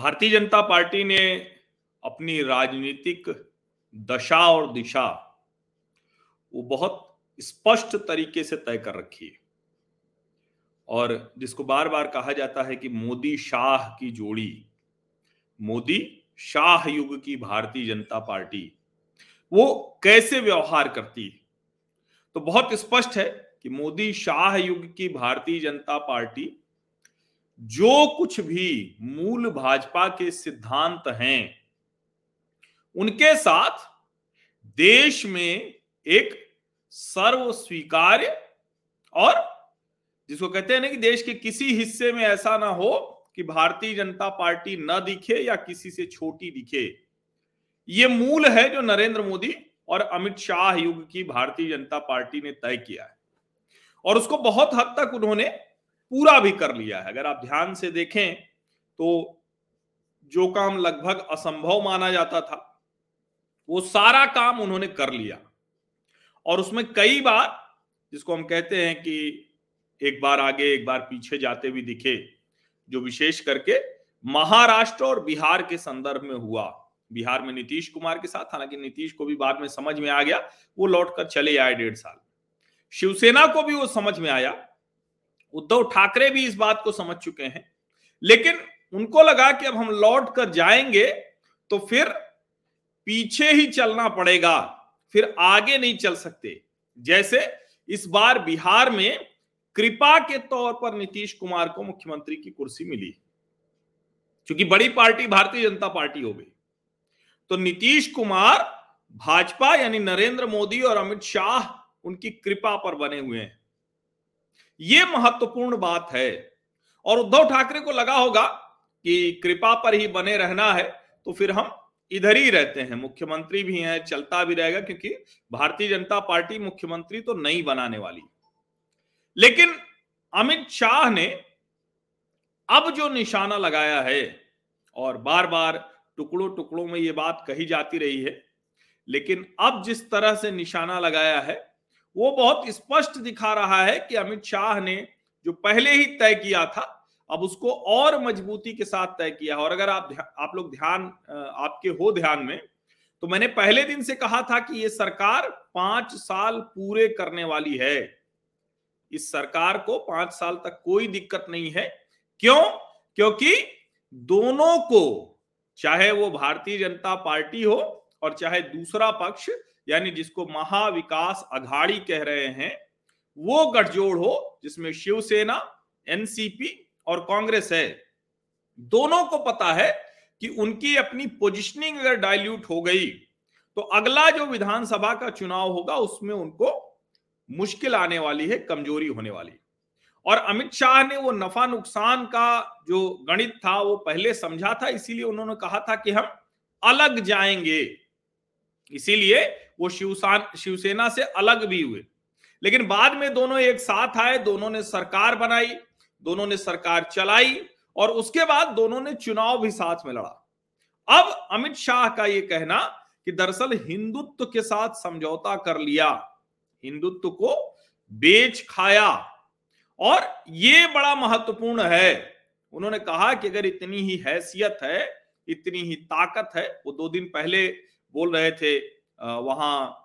Bharatiya Janata party ने अपनी राजनीतिक दशा और दिशा वो बहुत स्पष्ट तरीके से तय कर रखी है। और जिसको बार बार कहा जाता है कि मोदी शाह की जोड़ी, मोदी शाह युग की भारतीय जनता पार्टी, वो कैसे व्यवहार करती है? तो बहुत स्पष्ट है कि मोदी शाह युग की भारतीय जनता पार्टी जो कुछ भी मूल भाजपा के सिद्धांत हैं, उनके साथ देश में एक सर्व स्वीकार्य और जिसको कहते हैं ना कि देश के किसी हिस्से में ऐसा ना हो कि भारतीय जनता पार्टी न दिखे या किसी से छोटी दिखे। ये मूल है जो नरेंद्र मोदी और अमित शाह युग की भारतीय जनता पार्टी ने तय किया है। और उसको बहुत हद तक उन्होंने पूरा भी कर लिया है। अगर आप ध्यान से देखें तो जो काम लगभग असंभव माना जाता था, वो सारा काम उन्होंने कर लिया। और उसमें कई बार, जिसको हम कहते हैं कि एक बार आगे, एक बार पीछे जाते भी दिखे, जो विशेष करके महाराष्ट्र और बिहार के संदर्भ में हुआ। बिहार में नीतीश कुमार के साथ, हालाँकि नीतीश को भी बाद में समझ में आ गया, वो लौट कर चले आए डेढ़ साल। शिवसेना को भी वो समझ में आया उद्धव ठाकरे भी इस बात को समझ चुके हैं। लेकिन उनको लगा कि अब हम लौट कर जाएँगे तो फिर पीछे ही चलना पड़ेगा, फिर आगे नहीं चल सकते। जैसे इस बार बिहार में कृपा के तौर पर नीतीश कुमार को मुख्यमंत्री की कुर्सी मिली, क्योंकि बड़ी पार्टी भारतीय जनता पार्टी हो गई। तो नीतीश कुमार भाजपा यानी नरेंद्र मोदी और अमित शाह उनकी कृपा पर बने हुए हैं। यह महत्वपूर्ण बात है। और उद्धव ठाकरे को लगा होगा कि कृपा पर ही बने रहना है तो फिर हम इधर ही रहते हैं। मुख्यमंत्री भी हैं, चलता भी रहेगा, क्योंकि भारतीय जनता पार्टी मुख्यमंत्री तो नहीं बनाने वाली। लेकिन अमित शाह ने अब जो निशाना लगाया है, और बार बार टुकड़ों टुकड़ों में ये बात कही जाती रही है, लेकिन अब जिस तरह से निशाना लगाया है वो बहुत स्पष्ट दिखा रहा है कि अमित शाह ने जो पहले ही तय किया था, अब उसको और मजबूती के साथ तय किया और अगर आप आप लोग ध्यान आपके हो ध्यान में तो मैंने पहले दिन से कहा था कि ये सरकार पाँच साल पूरे करने वाली है। इस सरकार को पाँच साल तक कोई दिक्कत नहीं है। क्यों? क्योंकि दोनों को, चाहे वो भारतीय जनता पार्टी हो और चाहे दूसरा पक्ष यानी जिसको महाविकास अघाड़ी कह रहे हैं, वो गठजोड़ हो, जिसमें शिवसेना, एनसीपी और कांग्रेस है। दोनों को पता है कि उनकी अपनी पोजिशनिंग अगर डाइल्यूट हो गई तो अगला जो विधानसभा का चुनाव होगा, उसमें उनको मुश्किल आने वाली है, कमज़ोरी होने वाली। और अमित शाह ने वो नफा नुकसान का जो गणित था, वो पहले समझा था, इसीलिए उन्होंने कहा था कि हम अलग जाएँगे। इसीलिए वो शिवसान, शिवसेना से अलग भी हुए। लेकिन बाद में दोनों एक साथ आए, दोनों ने सरकार बनाई, दोनों ने सरकार चलाई, और उसके बाद दोनों ने चुनाव भी साथ में लड़ा। अब अमित शाह का यह कहना कि दरअसल हिंदुत्व के साथ समझौता कर लिया, हिंदुत्व को बेच खाया, और ये बड़ा महत्वपूर्ण है। उन्होंने कहा कि अगर इतनी ही हैसियत है, इतनी ही ताकत है, वो दो दिन पहले बोल रहे थे वहाँ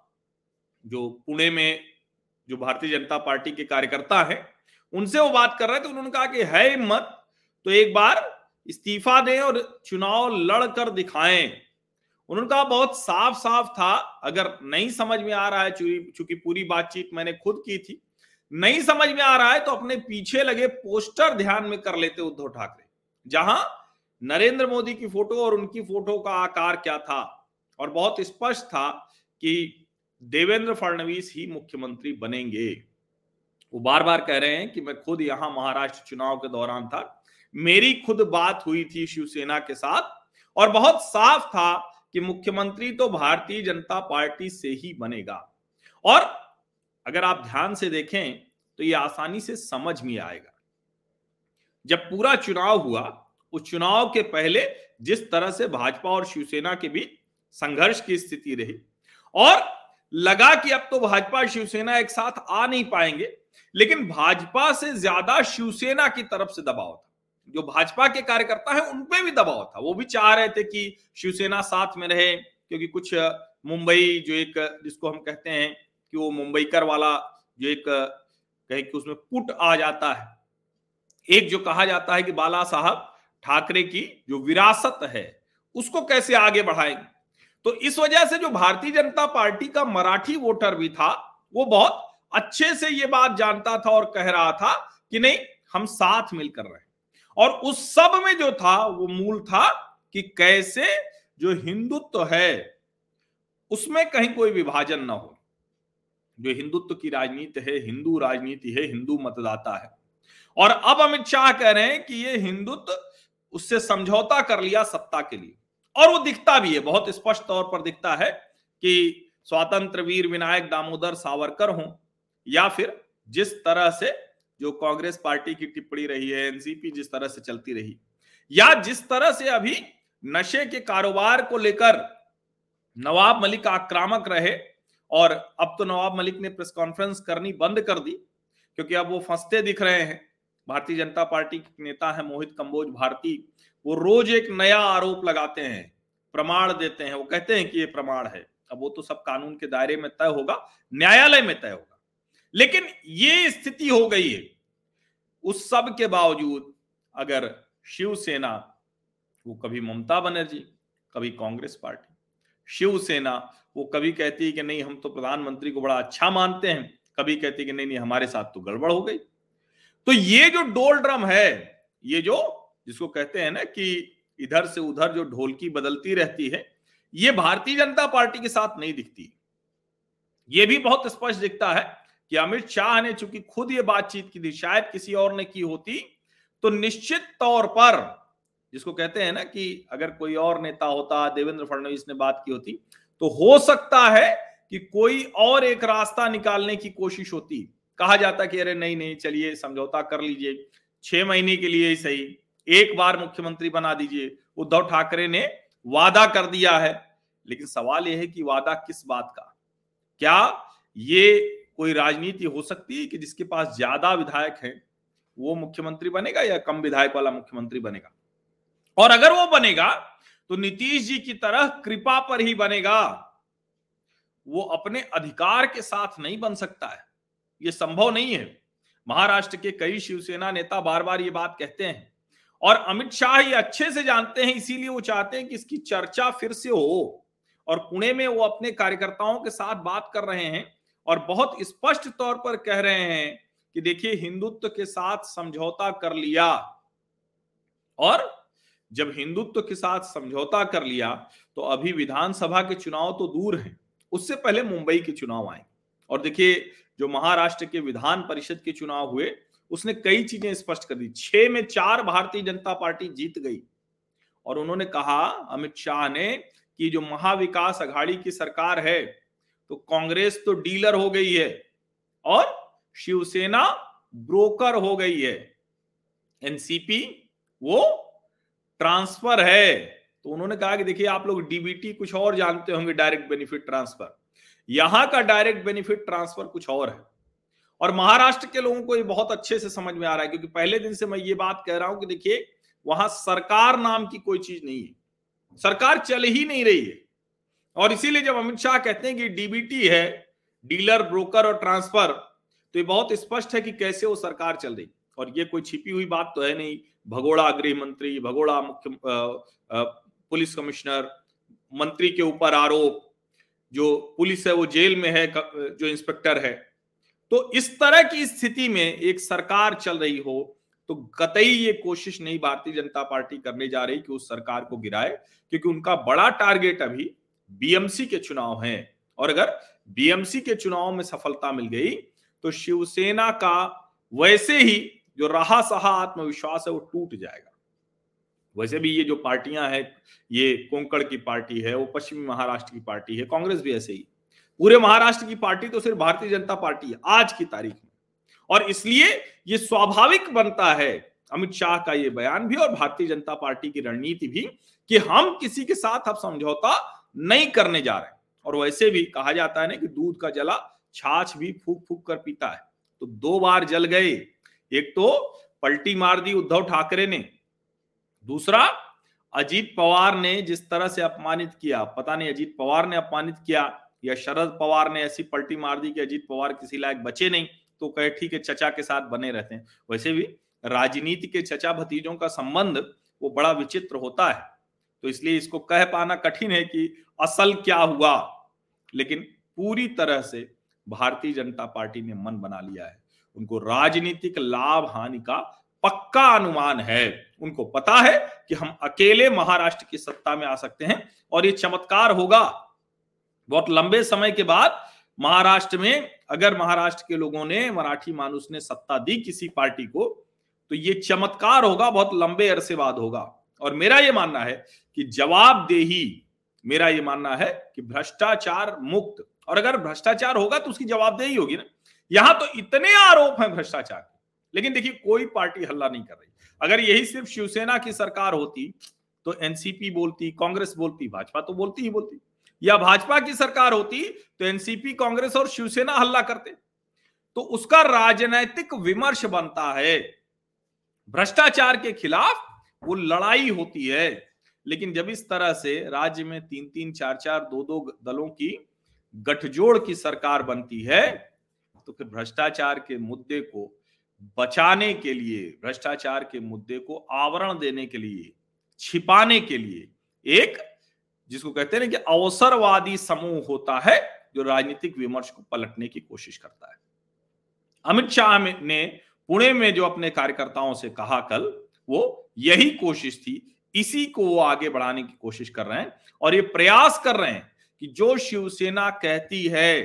जो पुणे में जो भारतीय जनता पार्टी के कार्यकर्ता हैं, उनसे वो बात कर रहे थे, उन्होंने कहा कि है हिम्मत तो एक बार इस्तीफा दें और चुनाव लड़ कर दिखाएँ। उन्होंने कहा, बहुत साफ़ साफ़ था, अगर नहीं समझ में आ रहा है चूँकि पूरी बातचीत मैंने खुद की थी, नहीं समझ में आ रहा है तो अपने पीछे लगे पोस्टर ध्यान में कर लेते उद्धव ठाकरे, जहाँ नरेंद्र मोदी की फ़ोटो और उनकी फ़ोटो का आकार क्या था। और बहुत स्पष्ट था कि देवेंद्र फडणवीस ही मुख्यमंत्री बनेंगे। वो बार बार कह रहे हैं कि मैं खुद यहाँ महाराष्ट्र चुनाव के दौरान था। मेरी खुद बात हुई थी शिवसेना के साथ और बहुत साफ़ था कि मुख्यमंत्री तो भारतीय जनता पार्टी से ही बनेगा। और अगर आप ध्यान से देखें तो ये आसानी से समझ में आएगा। जब पूरा चुनाव हुआ, उस चुनाव के पहले जिस तरह से भाजपा और शिवसेना के बीच संघर्ष की स्थिति रही। और लगा कि अब तो भाजपा शिवसेना एक साथ आ नहीं पाएँगे, लेकिन भाजपा से ज़्यादा शिवसेना की तरफ़ से दबाव था। जो भाजपा के कार्यकर्ता है उनपे भी दबाव था। वो भी चाह रहे थे कि शिवसेना साथ में रहे, क्योंकि कुछ मुंबई जो एक, जिसको हम कहते हैं कि वो मुंबईकर वाला जो एक, कहे कि उसमें पुट आ जाता है। एक जो कहा जाता है कि बाला साहब ठाकरे की जो विरासत है, उसको कैसे आगे बढ़ाएँगे? तो इस वजह से जो भारतीय जनता पार्टी का मराठी वोटर भी था, वो बहुत अच्छे से ये बात जानता था और कह रहा था कि नहीं, हम साथ मिलकर रहे। और उस सब में जो था, वो मूल था कि कैसे जो हिंदुत्व है, उसमें कहीं कोई विभाजन ना हो। जो हिंदुत्व की राजनीति है, हिंदू राजनीति है, हिंदू मतदाता है। और अब अमित शाह कह रहे हैं कि ये हिंदुत्व उससे समझौता कर लिया सत्ता के लिए। और वो दिखता भी है, बहुत स्पष्ट तौर पर दिखता है कि स्वतंत्र वीर विनायक दामोदर सावरकर हो या फिर जिस तरह से जो कांग्रेस पार्टी की टिप्पणी रही है, एनसीपी जिस तरह से चलती रही, या जिस तरह से अभी नशे के कारोबार को लेकर नवाब मलिक आक्रामक रहे और अब तो नवाब मलिक ने प्रेस कॉन्फ्रेंस करनी बंद कर दी, क्योंकि अब वो फंसते दिख रहे हैं। भारतीय जनता पार्टी के नेता है मोहित कंबोज, भारती वो रोज एक नया आरोप लगाते हैं, प्रमाण देते हैं, वो कहते हैं कि ये प्रमाण है। अब वो तो सब कानून के दायरे में तय होगा, न्यायालय में तय होगा। लेकिन ये स्थिति हो गई है, उस सब के बावजूद अगर शिवसेना, वो कभी ममता बनर्जी, कभी कांग्रेस पार्टी, शिवसेना, वो कभी कहती है कि नहीं, हम तो प्रधानमंत्री को बड़ा अच्छा मानते हैं, कभी कहती है कि नहीं नहीं, हमारे साथ तो गड़बड़ हो गई। तो ये जो डोल ड्रम है, ये जो जिसको कहते हैं ना कि इधर से उधर जो ढोलकी बदलती रहती है, ये भारतीय जनता पार्टी के साथ नहीं दिखती। ये भी बहुत स्पष्ट दिखता है कि अमित शाह ने चूँकि खुद ये बातचीत की थी, शायद किसी और ने की होती तो निश्चित तौर पर, जिसको कहते हैं ना कि अगर कोई और नेता होता, देवेंद्र फडणवीस ने बात की होती तो हो सकता है कि कोई और एक रास्ता निकालने की कोशिश होती। कहा जाता कि अरे नहीं नहीं, चलिए समझौता कर लीजिए, छह महीने के लिए ही सही। एक बार मुख्यमंत्री बना दीजिए। उद्धव ठाकरे ने वादा कर दिया है। लेकिन सवाल यह है कि वादा किस बात का? क्या ये कोई राजनीति हो सकती है कि जिसके पास ज़्यादा विधायक है, वो मुख्यमंत्री बनेगा या कम विधायक वाला मुख्यमंत्री बनेगा? और अगर वो बनेगा तो नीतीश जी की तरह कृपा पर ही बनेगा। वो अपने अधिकार के साथ नहीं बन सकता है। ये संभव नहीं है। महाराष्ट्र के कई शिवसेना नेता बार बार ये बात कहते हैं। और अमित शाह ये अच्छे से जानते हैं, इसीलिए वो चाहते हैं कि इसकी चर्चा फिर से हो। और पुणे में वो अपने कार्यकर्ताओं के साथ बात कर रहे हैं और बहुत स्पष्ट तौर पर कह रहे हैं कि देखिए, हिंदुत्व के साथ समझौता कर लिया। और जब हिंदुत्व के साथ समझौता कर लिया तो अभी विधानसभा के चुनाव तो दूर हैं। उससे पहले मुंबई के चुनाव आए। और देखिए, जो महाराष्ट्र के विधान परिषद के चुनाव हुए उसने कई चीज़ें स्पष्ट कर दी। छह में चार भारतीय जनता पार्टी जीत गई और उन्होंने कहा, अमित शाह ने कि जो महाविकास अघाड़ी की सरकार है तो कांग्रेस तो डीलर हो गई है और शिवसेना ब्रोकर हो गई है। एनसीपी वो ट्रांसफ़र है। तो उन्होंने कहा कि देखिए, आप लोग डीबीटी कुछ और जानते होंगे, डायरेक्ट बेनिफिट ट्रांसफ़र। यहाँ का डायरेक्ट बेनिफिट ट्रांसफ़र कुछ और है। और महाराष्ट्र के लोगों को ये बहुत अच्छे से समझ में आ रहा है, क्योंकि पहले दिन से मैं ये बात कह रहा हूँ कि देखिए, वहाँ सरकार नाम की कोई चीज़ नहीं है। सरकार चल ही नहीं रही है। और इसीलिए जब अमित शाह कहते हैं कि डीबीटी है, डीलर, ब्रोकर और ट्रांसफ़र तो ये बहुत स्पष्ट है कि कैसे वो सरकार चल रही। और ये कोई छिपी हुई बात तो है नहीं। भगोड़ा गृह मंत्री भगोड़ा मुख्य पुलिस कमिश्नर, मंत्री के ऊपर आरोप, जो पुलिस है वो जेल में है जो इंस्पेक्टर है। तो इस तरह की स्थिति में एक सरकार चल रही हो तो कतई ये कोशिश नहीं भारतीय जनता पार्टी करने जा रही कि उस सरकार को गिराए, क्योंकि उनका बड़ा टारगेट अभी बीएमसी के चुनाव है। और अगर बीएमसी के चुनाव में सफलता मिल गई तो शिवसेना का वैसे ही जो रहा सहा आत्मविश्वास है वो टूट जाएगा। वैसे भी ये जो पार्टियाँ हैं, ये कोंकण की पार्टी है, वो पश्चिमी महाराष्ट्र की पार्टी है, कांग्रेस भी ऐसे ही। पूरे महाराष्ट्र की पार्टी तो सिर्फ़ भारतीय जनता पार्टी है, आज की तारीख में। और इसलिए ये स्वाभाविक बनता है, अमित शाह का ये बयान भी और भारतीय जनता पार्टी की रणनीति भी कि हम किसी के साथ अब समझौता नहीं करने जा रहे और वैसे भी कहा जाता है ना कि दूध का जला, छाछ भी फूक फूक कर पीता है। तो दो बार जल गए, एक तो पलटी मार दी उद्धव ठाकरे ने, दूसरा अजीत पवार ने जिस तरह से अपमानित किया, पता नहीं अजीत पवार ने अपमानित किया या शरद पवार ने ऐसी पलटी मार दी कि अजीत पवार किसी लायक बचे नहीं तो कहे, ठीक है, चचा के साथ बने रहते हैं। वैसे भी राजनीति के चचा भतीजों का संबंध वो बड़ा विचित्र होता है तो इसलिए इसको कह पाना कठिन है कि असल क्या हुआ। लेकिन पूरी तरह से भारतीय जनता पार्टी ने मन बना लिया है। उनको राजनीतिक लाभ हानि का पक्का अनुमान है। उनको पता है कि हम अकेले महाराष्ट्र की सत्ता में आ सकते हैं और ये चमत्कार होगा। बहुत लंबे समय के बाद महाराष्ट्र में, अगर महाराष्ट्र के लोगों ने, मराठी मानुष ने सत्ता दी किसी पार्टी को तो ये चमत्कार होगा, बहुत लंबे अरसे बाद होगा। और मेरा ये मानना है कि जवाबदेही, मेरा ये मानना है कि भ्रष्टाचार मुक्त। और अगर भ्रष्टाचार होगा तो उसकी जवाबदेही होगी ना। यहाँ तो इतने आरोप हैं भ्रष्टाचार के, लेकिन देखिए कोई पार्टी हल्ला नहीं कर रही। अगर यही सिर्फ़ शिवसेना की सरकार होती तो एनसीपी बोलती, कांग्रेस बोलती, भाजपा तो बोलती ही बोलती। या भाजपा की सरकार होती तो एनसीपी, कांग्रेस और शिवसेना हल्ला करते। तो उसका राजनैतिक विमर्श बनता है। भ्रष्टाचार के खिलाफ वो लड़ाई होती है। लेकिन जब इस तरह से राज्य में तीन तीन, चार चार, दो दो दलों की गठजोड़ की सरकार बनती है तो फिर भ्रष्टाचार के मुद्दे को बचाने के लिए, भ्रष्टाचार के मुद्दे को आवरण देने के लिए, छिपाने के लिए एक जिसको कहते हैं कि अवसरवादी समूह होता है जो राजनीतिक विमर्श को पलटने की कोशिश करता है। अमित शाह ने पुणे में जो अपने कार्यकर्ताओं से कहा कल, वो यही कोशिश थी, इसी को वो आगे बढ़ाने की कोशिश कर रहे हैं और ये प्रयास कर रहे हैं कि जो शिवसेना कहती है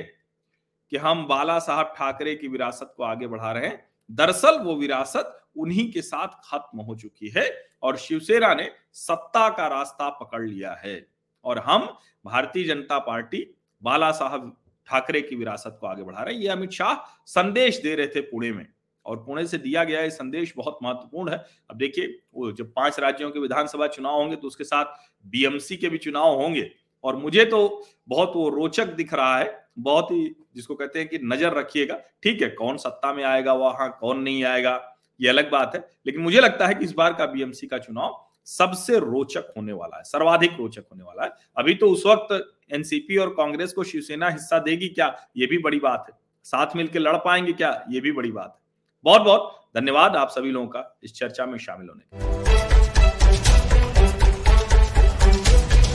कि हम बाला साहब ठाकरे की विरासत को आगे बढ़ा रहे हैं, दरअसल वो विरासत उन्हीं के साथ खत्म हो चुकी है और शिवसेना ने सत्ता का रास्ता पकड़ लिया है। और हम भारतीय जनता पार्टी बाला साहब ठाकरे की विरासत को आगे बढ़ा रहे हैं। ये अमित शाह संदेश दे रहे थे पुणे में और पुणे से दिया गया ये संदेश बहुत महत्वपूर्ण है। अब देखिए, वो जब पाँच राज्यों के विधानसभा चुनाव होंगे तो उसके साथ बीएमसी के भी चुनाव होंगे और मुझे तो बहुत वो रोचक दिख रहा है, बहुत ही जिसको कहते हैं कि नज़र रखिएगा। ठीक है, कौन सत्ता में आएगा वहाँ, कौन नहीं आएगा, ये अलग बात है, लेकिन मुझे लगता है कि इस बार का बीएमसी का चुनाव सबसे रोचक होने वाला है, सर्वाधिक रोचक होने वाला है। अभी तो उस वक्त एनसीपी और कांग्रेस को शिवसेना हिस्सा देगी क्या? यह भी बड़ी बात है। साथ मिलकर लड़ पाएँगे क्या? ये भी बड़ी बात है। बहुत बहुत धन्यवाद आप सभी लोगों का इस चर्चा में शामिल होने के